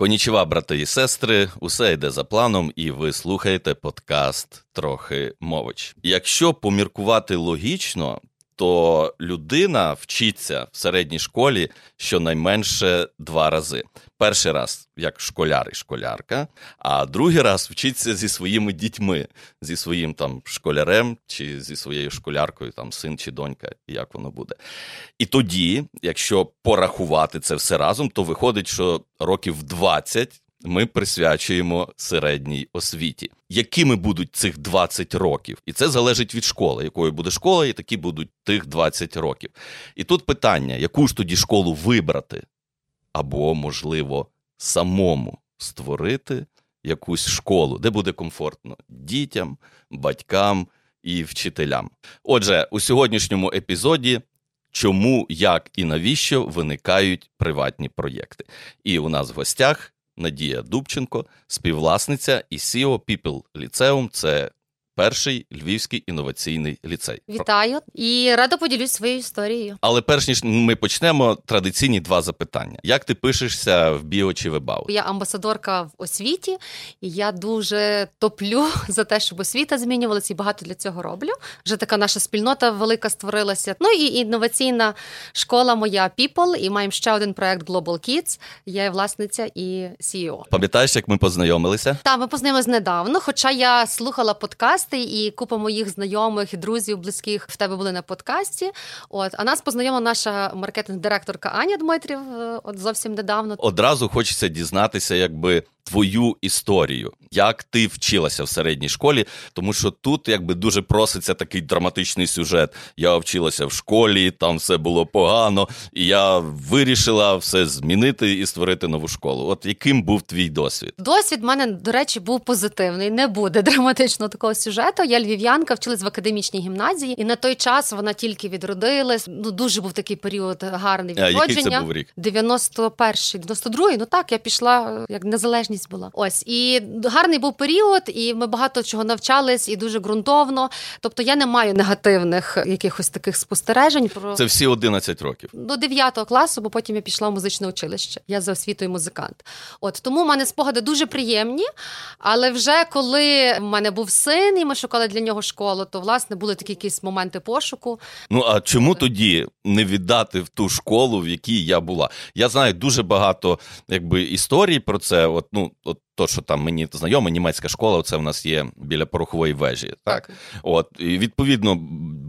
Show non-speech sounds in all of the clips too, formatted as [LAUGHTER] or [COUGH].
Конічева, брати і сестри, усе йде за планом, і ви слухаєте подкаст трохи мович. Якщо поміркувати логічно, то людина вчиться в середній школі щонайменше два рази. Перший раз як школяр і школярка, а другий раз вчиться зі своїми дітьми, зі своїм там школярем чи зі своєю школяркою, там син чи донька, як воно буде. І тоді, якщо порахувати це все разом, то виходить, що років 20 ми присвячуємо середній освіті. Якими будуть цих 20 років? І це залежить від школи, якою буде школа, і такі будуть тих 20 років. І тут питання: яку ж тоді школу вибрати? Або, можливо, самому створити якусь школу, де буде комфортно дітям, батькам і вчителям. Отже, у сьогоднішньому епізоді. Чому, як і навіщо виникають приватні проєкти? І у нас в гостях Надія Дубченко, співвласниця і CEO People Lyceum. Це перший львівський інноваційний ліцей. Вітаю і рада поділюсь своєю історією. Але перш ніж ми почнемо, традиційні два запитання: як ти пишешся в біо чи вебау? Я амбасадорка в освіті, і я дуже топлю [LAUGHS] за те, щоб освіта змінювалася, і багато для цього роблю. Вже така наша спільнота велика створилася. Ну і інноваційна школа моя People, і маємо ще один проект Global Kids. Я є власниця і CEO. Пам'ятаєш, як ми познайомилися? Так, ми познайомилися недавно, хоча я слухала подкаст подкасти, і купа моїх знайомих, друзів, близьких в тебе були на подкасті. От а нас познайомила наша маркетинг-директорка Аня Дмитрів. Е, от зовсім недавно. Одразу хочеться дізнатися, якби твою історію, як ти вчилася в середній школі, тому що тут якби дуже проситься такий драматичний сюжет. Я вчилася в школі, там все було погано, і я вирішила все змінити і створити нову школу. От яким був твій досвід? Досвід в мене, до речі, був позитивний. Не буде [LAUGHS] драматичного такого сюжету. Я львів'янка вчилась в академічній гімназії, і на той час вона тільки відродилась. Ну дуже був такий період гарний відродження. А який це був рік? 91-й, 92-й. Ну так я пішла як незалежність можливість була. Ось і гарний був період, і ми багато чого навчались, і дуже ґрунтовно. Тобто я не маю негативних якихось таких спостережень. Про це всі 11 років до 9 класу, бо потім я пішла в музичне училище. Я за освітою музикант. От тому в мене спогади дуже приємні. Але вже коли в мене був син, і ми шукали для нього школу, то власне були такі якісь моменти пошуку. Ну а чому тоді не віддати в ту школу, в якій я була? Я знаю дуже багато якби історій про це. От ну от то, що там мені знайома німецька школа, це в нас є біля порохової вежі. Так, так. от і відповідно,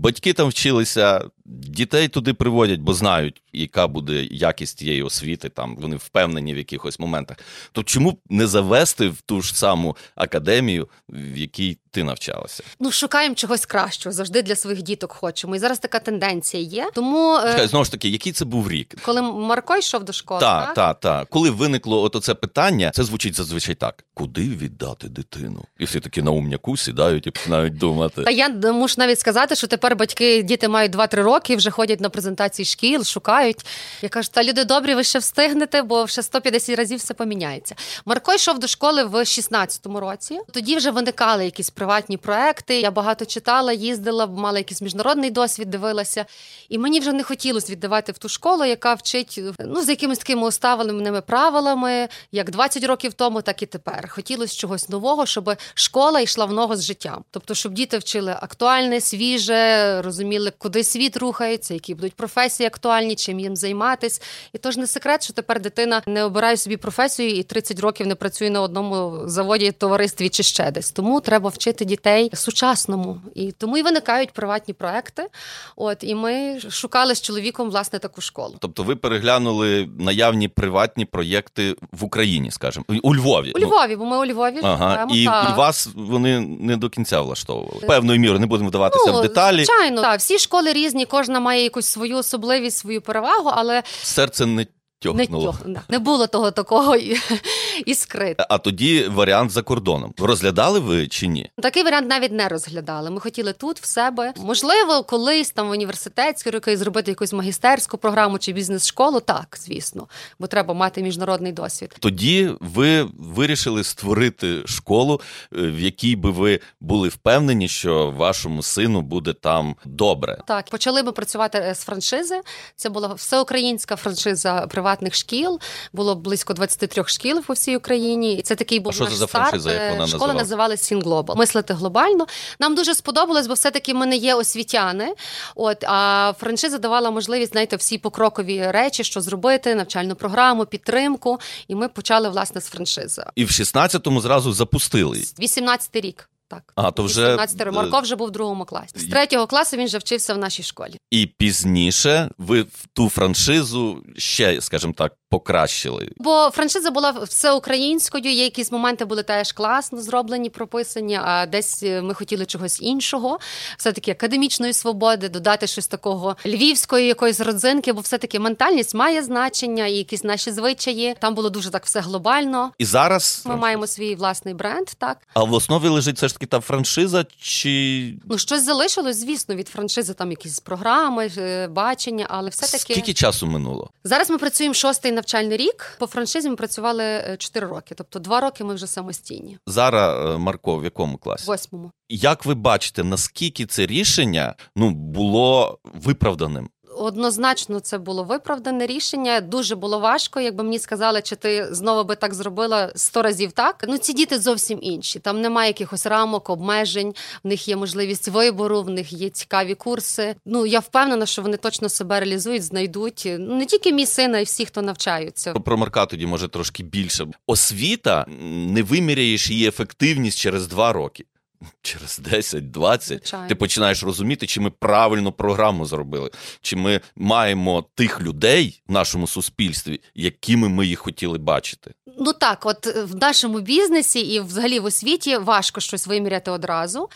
батьки там вчилися, дітей туди приводять, бо знають, яка буде якість тієї освіти. Там вони впевнені в якихось моментах. То чому не завести в ту ж саму академію, в якій ти навчалася? Ну шукаємо чогось кращого завжди для своїх діток. Хочемо. І зараз така тенденція є. Тому е, Чекай, знову ж таки, який це був рік, коли Марко йшов до школи? Так, так, так. Коли виникло ото це питання, це звучить зазвичай так: куди віддати дитину? І всі такі на умняку сідають і починають думати. Та я мушу навіть сказати, що тепер батьки діти мають 2-3 роки, вже ходять на презентації шкіл, шукають. Я кажу, та люди добрі, ви ще встигнете, бо ще 150 разів все поміняється. Марко йшов до школи в 16-му році. Тоді вже виникали якісь приватні проекти. Я багато читала, їздила, мала якийсь міжнародний досвід, дивилася. І мені вже не хотілося віддавати в ту школу, яка вчить ну з якимись такими уставленими правилами, як 20 років тому, так і тепер. Хотілося чогось нового, щоб школа йшла в ногу з життям. Тобто, щоб діти вчили актуальне, свіже, розуміли, куди світ рухається, які будуть професії актуальні, чим їм займатись. І тож не секрет, що тепер дитина не обирає собі професію і 30 років не працює на одному заводі, товаристві чи ще десь. Тому треба вчити дітей сучасному. І тому і виникають приватні проекти. От і ми шукали з чоловіком власне таку школу. Тобто, ви переглянули наявні приватні проєкти в Україні, скажімо, у Львові. У Львові, бо ми у Львові ага. живемо. І, та... і вас вони не до кінця влаштовували. Певною мірою не будемо вдаватися ну, в деталі. Звичайно, так, всі школи різні, кожна має якусь свою особливість, свою перевагу, але серце не тьохнуло. Не, тьох, не було того такого [LAUGHS] іскри. А тоді варіант за кордоном. Розглядали ви чи ні? Такий варіант навіть не розглядали. Ми хотіли тут в себе. Можливо, колись там в університетській роки зробити якусь магістерську програму чи бізнес-школу. Так, звісно, бо треба мати міжнародний досвід. Тоді ви вирішили створити школу, е, в якій би ви були впевнені, що вашому сину буде там добре. Так, почали ми працювати з франшизи. Це була всеукраїнська франшиза приватна приватних шкіл. Було близько 23 шкіл по всій Україні. І це такий був а що наш за старт. франшиза, як вона Школа називалась? називалась Сінглобал. Мислити глобально. Нам дуже сподобалось, бо все-таки ми не є освітяни. От а франшиза давала можливість знаєте, всі покрокові речі, що зробити, навчальну програму, підтримку. І ми почали власне з франшизи. І в 16-му зразу запустили. 18 рік. Так, А, то вже, 18 е, Марко вже був в другому класі. З третього класу він вже вчився в нашій школі. І пізніше ви в ту франшизу ще, скажімо так, покращили. Бо франшиза була всеукраїнською. Є якісь моменти були теж класно зроблені, прописані. А десь е, ми хотіли чогось іншого, все таки академічної свободи, додати щось такого львівської якоїсь родзинки, бо все таки ментальність має значення, і якісь наші звичаї. Там було дуже так все глобально. І зараз Ми маємо свій власний бренд, так а в основі лежить все ж таки та франшиза, чи ну щось залишилось, звісно, від франшизи. Там якісь програми, е, бачення, але все таки скільки часу минуло? Зараз ми працюємо шостий навчальний рік. По франшизі ми працювали е, 4 роки, тобто 2 роки ми вже самостійні. Зараз е, Марко, в якому класі? Восьмому. Як ви бачите, наскільки це рішення ну було виправданим? Однозначно, це було виправдане рішення. Дуже було важко. Якби мені сказали, чи ти знову би так зробила сто разів так. Ну ці діти зовсім інші. Там немає якихось рамок, обмежень. В них є можливість вибору, в них є цікаві курси. Ну я впевнена, що вони точно себе реалізують, знайдуть не тільки мій син, а й всі, хто навчаються. Про Марка тоді може трошки більше. Освіта не виміряєш її ефективність через два роки. [LAUGHS] Через 10-20 Звичайно. ти починаєш розуміти, чи ми правильно програму зробили, чи ми маємо тих людей в нашому суспільстві, якими ми їх хотіли бачити. Ну так, от е, в нашому бізнесі і взагалі в освіті важко щось виміряти одразу.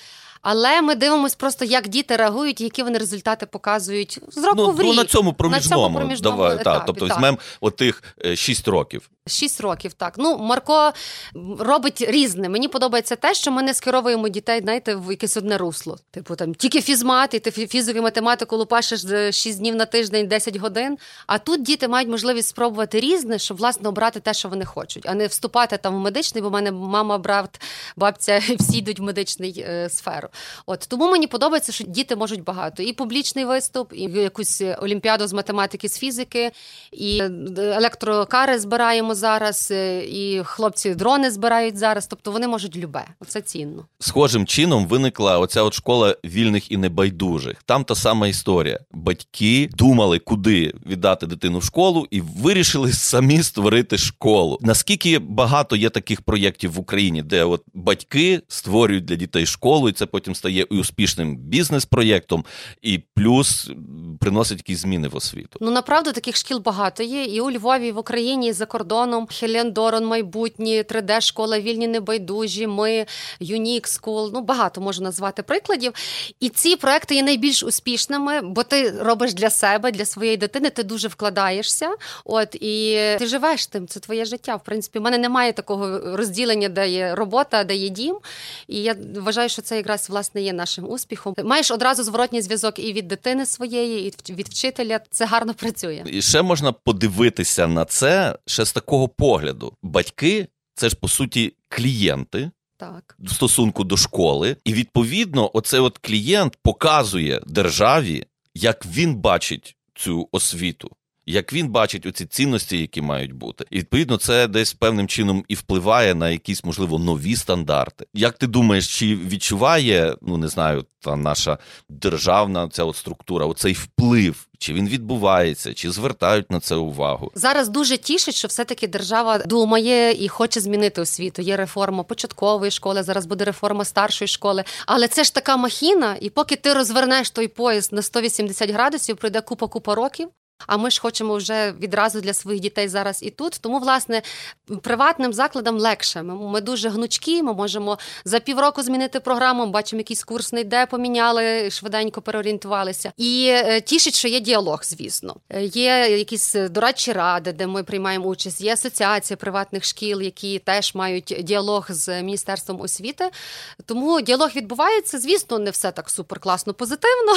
Але ми дивимося просто, як діти реагують, і які вони результати показують з року ну, в рік. ну на цьому проміжному, проміжному давай, та, тобто так. візьмемо отих 6 років. Шість років, так. Ну, Марко робить різне. Мені подобається те, що ми не скеровуємо дітей, знаєте, в якесь одне русло. Типу там тільки фізмат, і ти фі- фізику і математику лупашиш е, 6 днів на тиждень, 10 годин. А тут діти мають можливість спробувати різне, щоб власне обрати те, що вони хочуть, а не вступати там в медичний, бо в мене мама, брат, бабця [LAUGHS] всі йдуть в медичний е, сферу. От тому мені подобається, що діти можуть багато. І публічний виступ, і якусь е, олімпіаду з математики, з фізики, і е, електрокари збираємо зараз, е, і хлопці дрони збирають зараз. Тобто вони можуть любе. Оце цінно. Схожим чином виникла оця от школа вільних і небайдужих. Там та сама історія. Батьки думали, куди віддати дитину в школу, і вирішили самі створити школу. Наскільки багато є таких проєктів в Україні, де от батьки створюють для дітей школу, і це потім стає і успішним бізнес-проєктом, і плюс приносить якісь зміни в освіту. Ну направду таких шкіл багато є. І у Львові, і в Україні, і за кордоном. Helen Doron, майбутні, 3D школа, вільні небайдужі. Ми Unique School. Ну багато можу назвати прикладів. І ці проекти є найбільш успішними, бо ти робиш для себе, для своєї дитини. Ти дуже вкладаєшся. От і ти живеш тим. Це твоє життя. В принципі, в мене немає такого розділення, де є робота, де є дім. І я вважаю, що це якраз власне є нашим успіхом. Маєш одразу зворотній зв'язок і від дитини своєї, і від вчителя. Це гарно працює. І ще можна подивитися на це ще з такого погляду. Батьки це ж по суті клієнти. Так. в стосунку до школи, і відповідно, оцей от клієнт показує державі, як він бачить цю освіту. Як він бачить оці цінності, які мають бути, і відповідно це десь певним чином і впливає на якісь можливо нові стандарти. Як ти думаєш, чи відчуває, ну не знаю, та наша державна ця от структура, оцей вплив, чи він відбувається, чи звертають на це увагу? Зараз дуже тішить, що все-таки держава думає і хоче змінити освіту. Є реформа початкової школи, зараз буде реформа старшої школи. Але це ж така махіна, і поки ти розвернеш той поїзд на 180 градусів, пройде купа-купа років. А ми ж хочемо вже відразу для своїх дітей зараз і тут. Тому, власне, приватним закладам легше. Ми, ми дуже гнучкі, ми можемо за півроку змінити програму. Бачимо, якийсь курс не йде, поміняли, швиденько переорієнтувалися. І е, тішить, що є діалог, звісно. Е, Є якісь дорадчі ради, де ми приймаємо участь. Є асоціація приватних шкіл, які теж мають діалог з міністерством освіти. Тому діалог відбувається. Звісно, не все так супер класно, позитивно,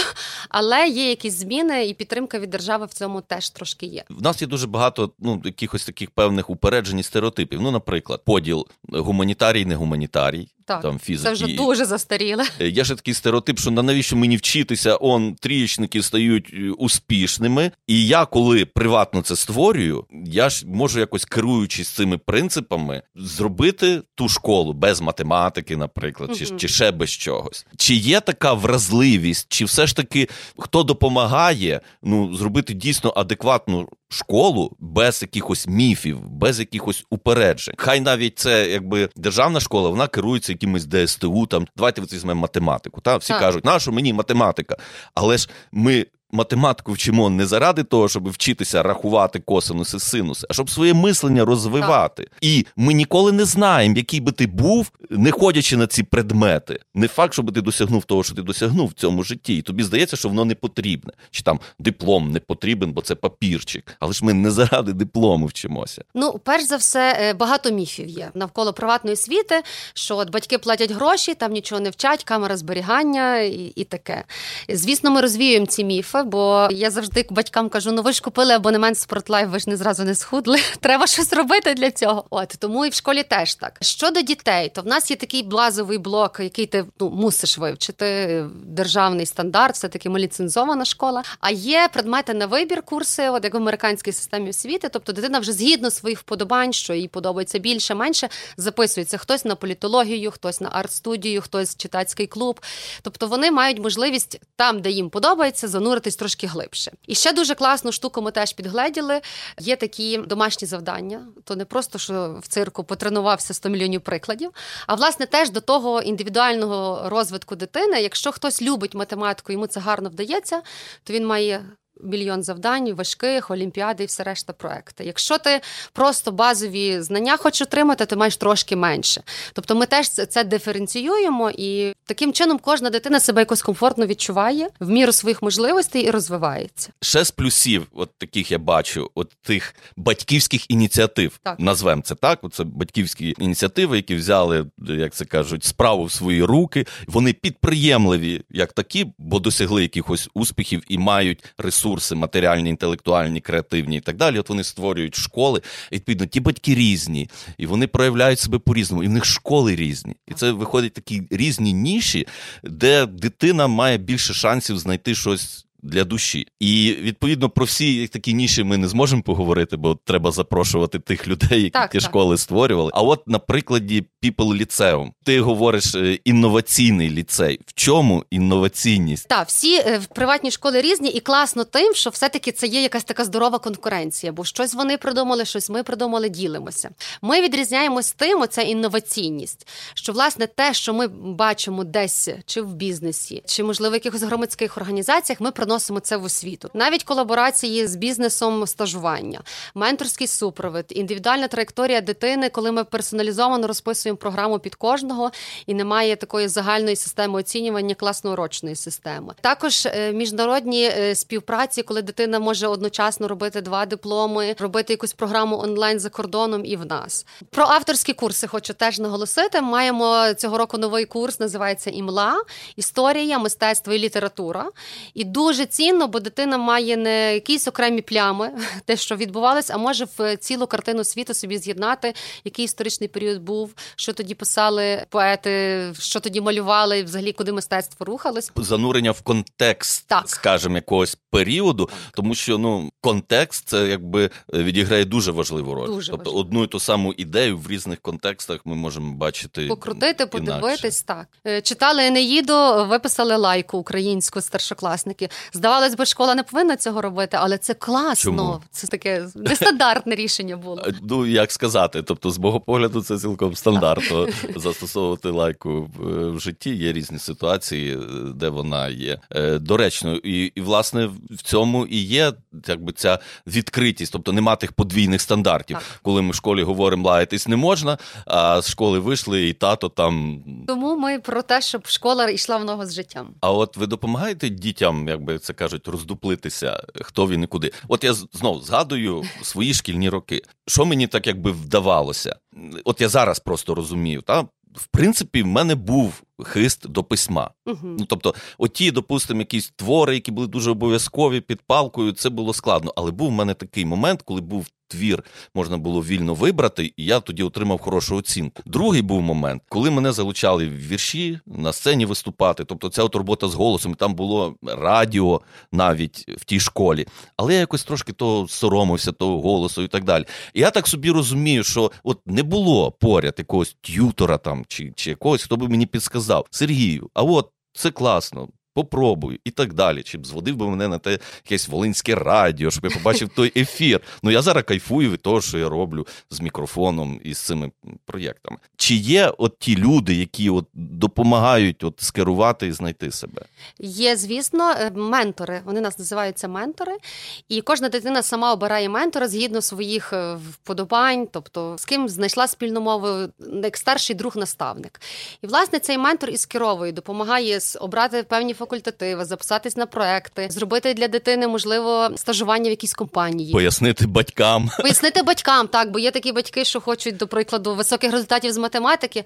але є якісь зміни, і підтримка від держави в цьому теж трошки є. В нас є дуже багато ну якихось таких певних упереджень і стереотипів. Ну, наприклад, поділ гуманітарій, не гуманітарій. Так, там фізики. Це вже дуже застаріле. Є ж такий стереотип, що на навіщо мені вчитися, он трієчники стають е, успішними. І я, коли приватно це створюю, я ж можу якось керуючись цими принципами, зробити ту школу без математики, наприклад, чи, чи ще без чогось. Чи є така вразливість, чи все ж таки хто допомагає ну, зробити дійсно адекватну школу без якихось міфів, без якихось упереджень? Хай навіть це якби державна школа, вона керується якимось ДСТУ. Там давайте візьмемо математику. Та всі так. кажуть, нащо мені математика? Але ж ми. Математику вчимо не заради того, щоб вчитися рахувати косинуси, синуси, а щоб своє мислення розвивати. Так. І ми ніколи не знаємо, який би ти був, не ходячи на ці предмети. Не факт, щоб ти досягнув того, що ти досягнув в цьому житті. І тобі здається, що воно не потрібне. Чи там диплом не потрібен, бо це папірчик. Але ж ми не заради диплому вчимося. Ну, перш за все, е, багато міфів є навколо приватної освіти, що от батьки платять гроші, там нічого не вчать, камера зберігання і, і таке. Звісно, ми розвіюємо ці міфи бо я завжди батькам кажу: ну ви ж купили абонемент Sport Life, ви ж не зразу не схудли. [LAUGHS] Треба щось робити для цього. От тому і в школі теж так. Щодо дітей, то в нас є такий базовий блок, який ти ну мусиш вивчити. Державний стандарт, все таки ми ліцензована школа. А є предмети на вибір курси, от як в американській системі освіти. Тобто дитина вже згідно своїх вподобань, що їй подобається більше, менше записується хтось на політологію, хтось на арт-студію, хтось читацький клуб. Тобто вони мають можливість там, де їм подобається, зануритись трошки глибше. І ще дуже класну штуку ми теж підгледіли. Є такі домашні завдання. То не просто що в цирку потренувався 100 мільйонів прикладів, а власне теж до того індивідуального розвитку дитини. Якщо хтось любить математику, йому це гарно вдається, то він має мільйон завдань, важких, олімпіади і все решта проекти. Якщо ти просто базові знання хочеш отримати, ти маєш трошки менше. Тобто ми теж це диференціюємо, і таким чином кожна дитина себе якось комфортно відчуває в міру своїх можливостей і розвивається. Ще з плюсів, от таких я бачу, от тих батьківських ініціатив. Так. Назвемо це так. Це батьківські ініціативи, які взяли, як це кажуть, справу в свої руки. Вони підприємливі, як такі, бо досягли якихось успіхів і мають ресурси ресурси, матеріальні, інтелектуальні, креативні і так далі. От вони створюють школи. І, відповідно, ті батьки різні, і вони проявляють себе по-різному, і в них школи різні. І це виходить такі різні ніші, де дитина має більше шансів знайти щось для душі. І відповідно про всі такі ніші ми не зможемо поговорити, бо треба запрошувати тих людей, які так, ті так. школи створювали. А от на прикладі People ліцеум, ти говориш е, інноваційний ліцей. В чому інноваційність? Так, всі е, в приватні школи різні, і класно тим, що все-таки це є якась така здорова конкуренція, бо щось вони придумали, щось ми придумали, ділимося. Ми відрізняємось тим, оця інноваційність, що власне те, що ми бачимо десь чи в бізнесі, чи можливо в якихось громадських організаціях, ми приносимо це в освіту. Навіть колаборації з бізнесом стажування, менторський супровід, індивідуальна траєкторія дитини, коли ми персоналізовано розписуємо програму під кожного і немає такої загальної системи оцінювання класно-урочної системи. Також е, міжнародні е, співпраці, коли дитина може одночасно робити два дипломи, робити якусь програму онлайн за кордоном і в нас. Про авторські курси хочу теж наголосити. Маємо цього року новий курс, називається імла, історія, мистецтво і література. І дуже цінно, бо дитина має не якісь окремі плями, [LAUGHS] те, що відбувалось, а може в цілу картину світу собі з'єднати, який історичний період був, що тоді писали поети, що тоді малювали, взагалі куди мистецтво рухалось. Занурення в контекст, Так. скажімо, якогось періоду, тому що ну контекст це якби відіграє дуже важливу роль. Дуже тобто важливо. одну і ту саму ідею в різних контекстах ми можемо бачити Покрутити, подивитись, так. Е, Читали Енеїду, виписали лайку українську старшокласники. Здавалось би, школа не повинна цього робити, але це класно. Чому? Це таке нестандартне рішення було. Е, Ну як сказати, тобто, з мого погляду, це цілком стандартно [LAUGHS] застосовувати лайку в, в житті. Є різні ситуації, е, де вона є е, доречною. І, і власне в цьому і є якби ця відкритість, тобто нема тих подвійних стандартів. Так. Коли ми в школі говоримо лаятись не можна, а з школи вийшли, і тато там. Тому ми про те, щоб школа йшла в ногу з життям. А от ви допомагаєте дітям, якби це кажуть, роздуплитися, хто він і куди. От я знов згадую свої шкільні роки. Що мені так якби вдавалося? От я зараз просто розумію, та в принципі, в мене був хист до письма. Угу. Ну тобто, оті, допустимо, якісь твори, які були дуже обов'язкові під палкою, це було складно. Але був в мене такий момент, коли був твір можна було вільно вибрати, і я тоді отримав хорошу оцінку. Другий був момент, коли мене залучали в вірші на сцені виступати. Тобто, ця от робота з голосом, там було радіо навіть в тій школі. Але я якось трошки того соромився, того голосу і так далі. І я так собі розумію, що от не було поряд якогось т'ютора там чи, чи якогось, хто би мені підсказав Сергію, а от. Це класно, попробуй і так далі. Чи б зводив би мене на те якесь волинське радіо, щоб я побачив той ефір. Ну я зараз кайфую від того, що я роблю з мікрофоном і з цими проєктами. Чи є от ті люди, які от допомагають от скерувати і знайти себе? Є, звісно, е, ментори. Вони нас називаються ментори, і кожна дитина сама обирає ментора згідно своїх е, вподобань, тобто з ким знайшла спільну мову, як старший друг-наставник. І власне цей ментор із керовою допомагає обрати певні факультативи, записатись на проекти, зробити для дитини можливо стажування в якійсь компанії, пояснити батькам, пояснити батькам, так бо є такі батьки, що хочуть, до прикладу, високих результатів з математики.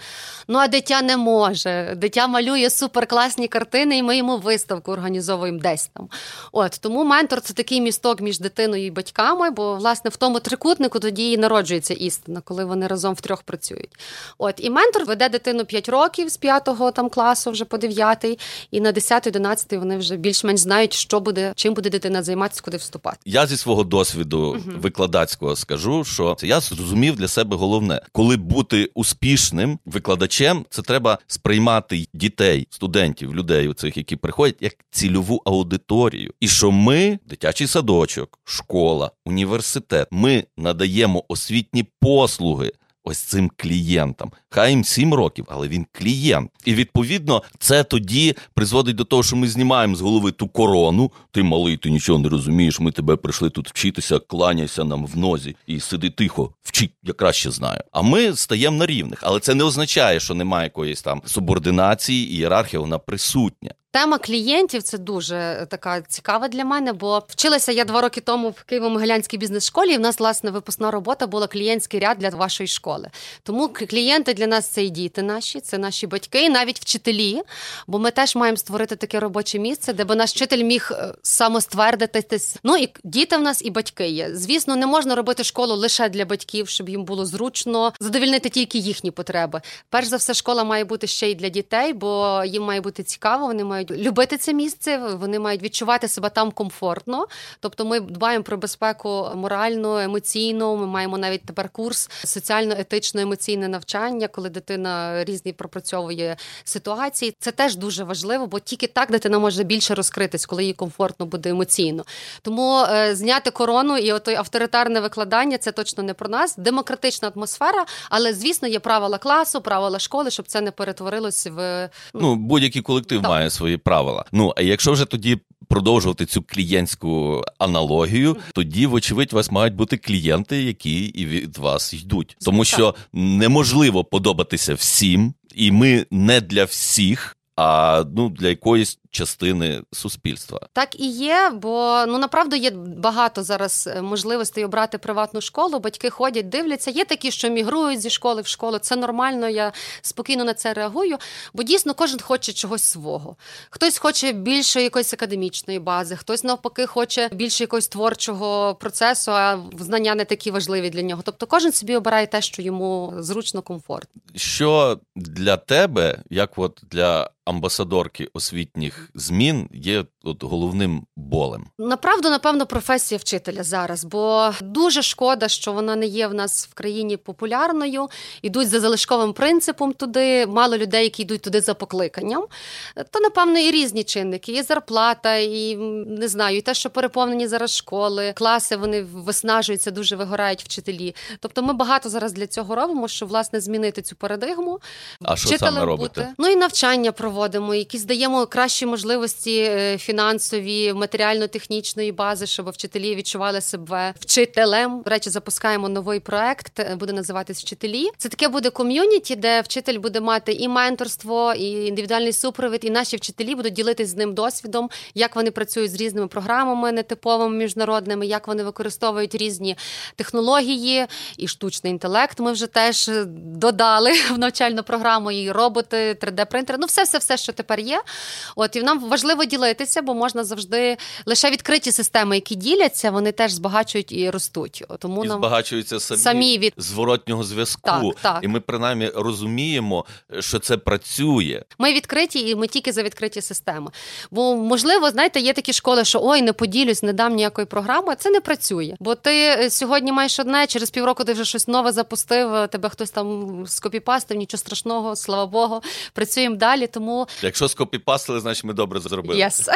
Ну а дитя не може. Дитя малює суперкласні картини, і ми йому виставку організовуємо десь там. От тому ментор це такий місток між дитиною і батьками, бо власне в тому трикутнику тоді і народжується істина, коли вони разом втрьох працюють. От і ментор веде дитину 5 років з 5 там класу вже по 9, і на 10 11 вони вже більш-менш знають, що буде, чим буде дитина займатися, куди вступати. Я зі свого досвіду угу. викладацького скажу, що я зрозумів для себе головне, коли бути успішним викладачем, це треба сприймати дітей, студентів, людей, цих, які приходять, як цільову аудиторію. І що ми, дитячий садочок, школа, університет, ми надаємо освітні послуги ось цим клієнтам. Хай їм 7 років, але він клієнт. І відповідно це тоді призводить до того, що ми знімаємо з голови ту корону. Ти малий, ти нічого не розумієш. Ми тебе прийшли тут вчитися, кланяйся нам в нозі і сиди тихо, вчи, я краще знаю. А ми стаємо на рівних, але це не означає, що немає якоїсь там субординації, ієрархія, вона присутня. Тема клієнтів це дуже е, така цікава для мене, бо вчилася я два роки тому в Києво-Могилянській бізнес-школі. і в нас власне випускна робота була клієнтський ряд для вашої школи. Тому клієнти для нас це і діти наші, це наші батьки, і навіть вчителі. Бо ми теж маємо створити таке робоче місце, де би наш вчитель міг е, самоствердитись. Ну і діти в нас і батьки є. Звісно, не можна робити школу лише для батьків, щоб їм було зручно задовільнити тільки їхні потреби. Перш за все, школа має бути ще й для дітей, бо їм має бути цікаво. Вони мають мають любити це місце, вони мають відчувати себе там комфортно. Тобто, ми дбаємо про безпеку моральну, емоційну. Ми маємо навіть тепер курс соціально-етично-емоційне навчання, коли дитина різні пропрацьовує ситуації. Це теж дуже важливо, бо тільки так дитина може більше розкритись, коли їй комфортно буде емоційно. Тому е, зняти корону і отой авторитарне викладання це точно не про нас. Демократична атмосфера, але звісно є правила класу, правила школи, щоб це не перетворилось в ну, ну будь-який колектив так. має свої свої правила. Ну а якщо вже тоді продовжувати цю клієнтську аналогію, тоді, вочевидь, у вас мають бути клієнти, які і від вас йдуть, тому що неможливо подобатися всім, і ми не для всіх. А ну для якоїсь частини суспільства. Так і є, бо ну направду є багато зараз е, можливостей обрати приватну школу. Батьки ходять, дивляться. Є такі, що мігрують зі школи в школу. Це нормально. Я спокійно на це реагую. Бо дійсно кожен хоче чогось свого. Хтось хоче більше якоїсь академічної бази, хтось навпаки хоче більше якогось творчого процесу, а знання не такі важливі для нього. Тобто, кожен собі обирає те, що йому зручно, комфортно. Що для тебе, як от для амбасадорки освітніх змін є от головним болем? Направду, напевно, професія вчителя зараз, бо дуже шкода, що вона не є в нас в країні популярною. Ідуть за залишковим принципом туди. Мало людей, які йдуть туди за покликанням. То, напевно, і різні чинники. Є зарплата, і не знаю, і те, що переповнені зараз школи, класи вони виснажуються, дуже вигорають вчителі. Тобто, ми багато зараз для цього робимо, щоб власне змінити цю парадигму. А що саме робите? Ну і навчання проводимо, якісь даємо кращі можливості. Е, фінансові, матеріально-технічної бази, щоб вчителі відчували себе вчителем. До речі, запускаємо новий проект, е, буде називатись вчителі. Це таке буде ком'юніті, де вчитель буде мати і менторство, і індивідуальний супровід, і наші вчителі будуть ділитись з ним досвідом, як вони працюють з різними програмами нетиповими міжнародними, як вони використовують різні технології і штучний інтелект. Ми вже теж додали в навчальну програму і роботи, 3D-принтери. Ну, все, все, все, що тепер є. От і нам важливо ділитися, бо можна завжди лише відкриті системи, які діляться, вони теж збагачують і ростуть. Тому і нам збагачуються самі, самі від зворотнього зв'язку. Так, так. І ми принаймні розуміємо, що це працює. Ми відкриті, і ми тільки за відкриті системи. Бо можливо, знаєте, є такі школи, що ой, не поділюсь, не дам ніякої програми. Це не працює. Бо ти е, сьогодні маєш одне, через півроку ти вже щось нове запустив. Тебе хтось там скопіпастив, нічого страшного, слава Богу. Працюємо далі. Тому якщо скопіпастили, значить ми добре зробили. Yes.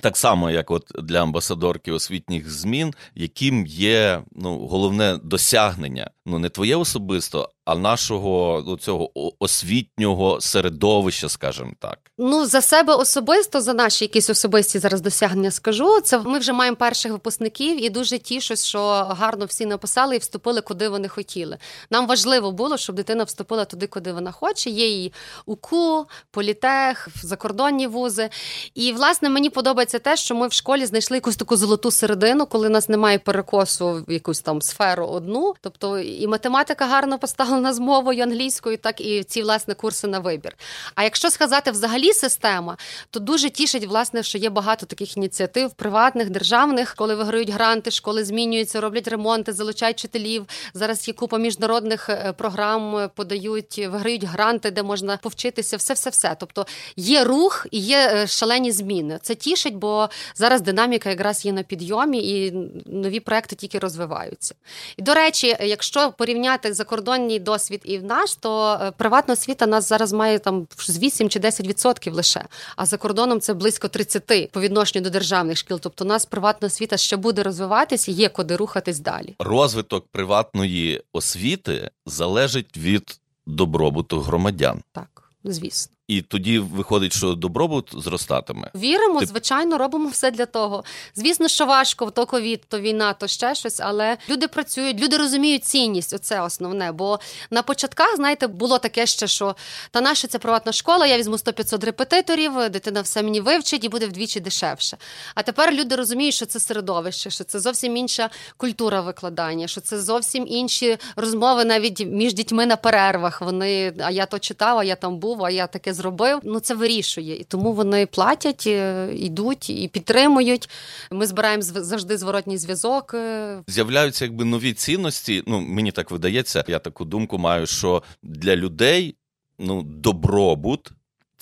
Так само, як от для амбасадорки освітніх змін, яким є ну головне досягнення, ну не твоє особисто, а нашого ну, цього освітнього середовища, скажімо так. Ну за себе особисто, за наші якісь особисті зараз досягнення скажу. Це ми вже маємо перших випускників, і дуже тішусь, що гарно всі написали і вступили, куди вони хотіли. Нам важливо було, щоб дитина вступила туди, куди вона хоче. Є її УКУ, політех, закордонні вузи. І власне мені подобається те, що ми в школі знайшли якусь таку золоту середину, коли у нас немає перекосу в якусь там сферу одну. Тобто і математика гарно поставлена з мовою англійською, так і ці власне курси на вибір. А якщо сказати взагалі система, то дуже тішить, власне, що є багато таких ініціатив, приватних, державних, коли виграють гранти, школи змінюються, роблять ремонти, залучають вчителів. Зараз є купа міжнародних е, програм, подають, виграють гранти, де можна повчитися, все, все, все. Тобто є рух і є е, шалені зміни. Це тішить, бо зараз динаміка якраз є на підйомі, і нові проекти тільки розвиваються. І до речі, якщо порівняти закордонний досвід і в наш, то е, приватна освіта нас зараз має там з 8 чи 10% лише. А за кордоном це близько 30% по відношенню до державних шкіл. Тобто, у нас приватна освіта ще буде розвиватись, є куди рухатись далі. Розвиток приватної освіти залежить від добробуту громадян. Так, звісно. І тоді виходить, що добробут зростатиме. Віримо, Ти... звичайно, робимо все для того. Звісно, що важко, то ковід, то війна, то ще щось, але люди працюють, люди розуміють цінність. Оце основне. Бо на початках, знаєте, було таке ще, що та наша це приватна школа, я візьму 100-500 репетиторів, дитина все мені вивчить і буде вдвічі дешевше. А тепер люди розуміють, що це середовище, що це зовсім інша культура викладання, що це зовсім інші розмови навіть між дітьми на перервах. Вони а я то читав, а я там був, а я таке зробив, ну це вирішує. І тому вони платять, е, йдуть і підтримують. Ми збираємо завжди зворотній зв'язок. Е. З'являються якби нові цінності. Ну мені так видається. Я таку думку маю, що для людей ну добробут.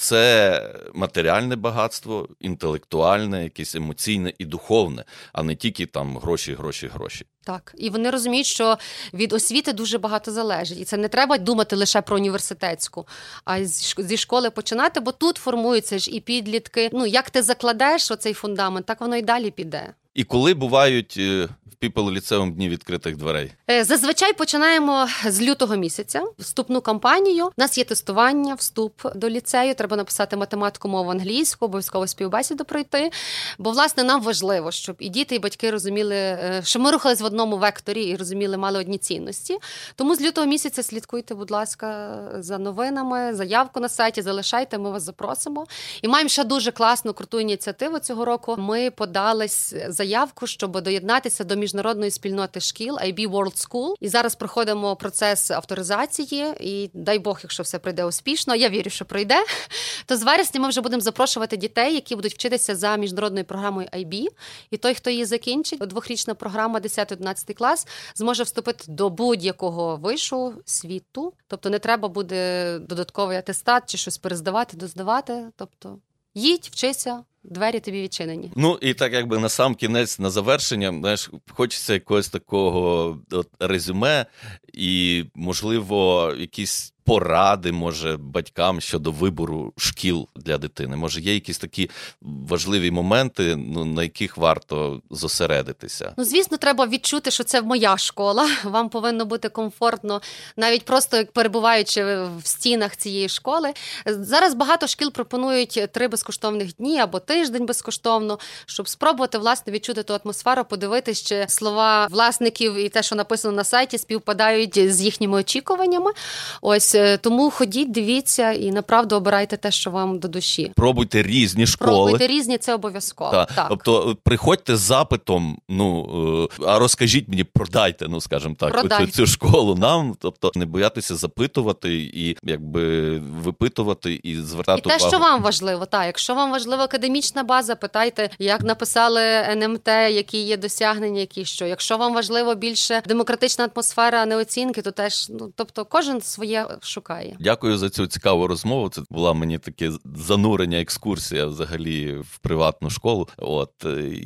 Це матеріальне багатство, інтелектуальне, якесь емоційне і духовне, а не тільки там гроші, гроші, гроші. Так, і вони розуміють, що від освіти дуже багато залежить, і це не треба думати лише про університетську, а зі школи починати, бо тут формуються ж і підлітки. Ну як ти закладеш оцей фундамент, так воно і далі піде. І коли бувають е, в People ліцеум дні відкритих дверей? Е, зазвичай починаємо з лютого місяця вступну кампанію. У нас є тестування, вступ до ліцею. Треба написати математику, мову англійську, обов'язково співбесіду пройти. Бо, власне, нам важливо, щоб і діти, і батьки розуміли, е, що ми рухались в одному векторі і розуміли, мали одні цінності. Тому з лютого місяця слідкуйте, будь ласка, за новинами, заявку на сайті, залишайте, ми вас запросимо. І маємо ще дуже класну круту ініціативу цього року. Ми подались заявку, щоб доєднатися до міжнародної спільноти шкіл IB World School. І зараз проходимо процес авторизації. І дай Бог, якщо все пройде успішно, я вірю, що пройде. То з вересня ми вже будемо запрошувати дітей, які будуть вчитися за міжнародною програмою IB. І той, хто її закінчить, двохрічна програма 10-11 клас, зможе вступити до будь-якого вишу світу. Тобто не треба буде додатковий атестат чи щось перездавати, доздавати. Тобто їдь, вчися. Двері тобі відчинені. Ну і так, якби на сам кінець, на завершення, знаєш, хочеться якогось такого от, резюме, і, можливо, якісь поради, може, батькам щодо вибору шкіл для дитини. Може, є якісь такі важливі моменти, ну на яких варто зосередитися? Ну, звісно, треба відчути, що це моя школа. Вам повинно бути комфортно, навіть просто перебуваючи в стінах цієї школи. Зараз багато шкіл пропонують три безкоштовних дні або тиждень безкоштовно, щоб спробувати власне відчути ту атмосферу, подивитися, чи слова власників і те, що написано на сайті, співпадають з їхніми очікуваннями. Ось е, тому ходіть, дивіться і направду обирайте те, що вам до душі. Пробуйте різні школи. Пробуйте різні, це обов'язково. Та. Так. Тобто е, приходьте з запитом, ну е, а розкажіть мені, продайте, ну скажімо так, Продайте. цю, цю школу нам. Тобто не боятися запитувати і якби випитувати і звертати І те, що вам важливо, так, якщо вам важлива академічна база, питайте, як написали НМТ, які є досягнення, які що. Якщо вам важливо більше демократична атмосфера, а не оцінки, то теж ну тобто кожен своє шукає. Дякую за цю цікаву розмову. Це була мені таке занурення, екскурсія взагалі в приватну школу. От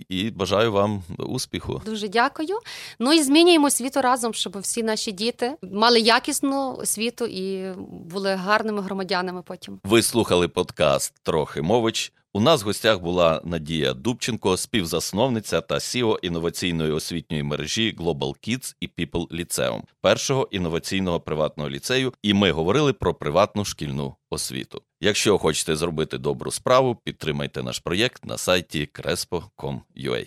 і бажаю вам успіху. Дуже дякую. Ну і змінюємо світу разом, щоб всі наші діти мали якісну освіту і були гарними громадянами. Потім Ви слухали подкаст Трохи мович. У нас в гостях була Надія Дубченко, співзасновниця та сіо інноваційної освітньої мережі Global Kids і People Lyceum, першого інноваційного приватного ліцею. І ми говорили про приватну шкільну освіту. Якщо хочете зробити добру справу, підтримайте наш проєкт на сайті crespo.com.ua.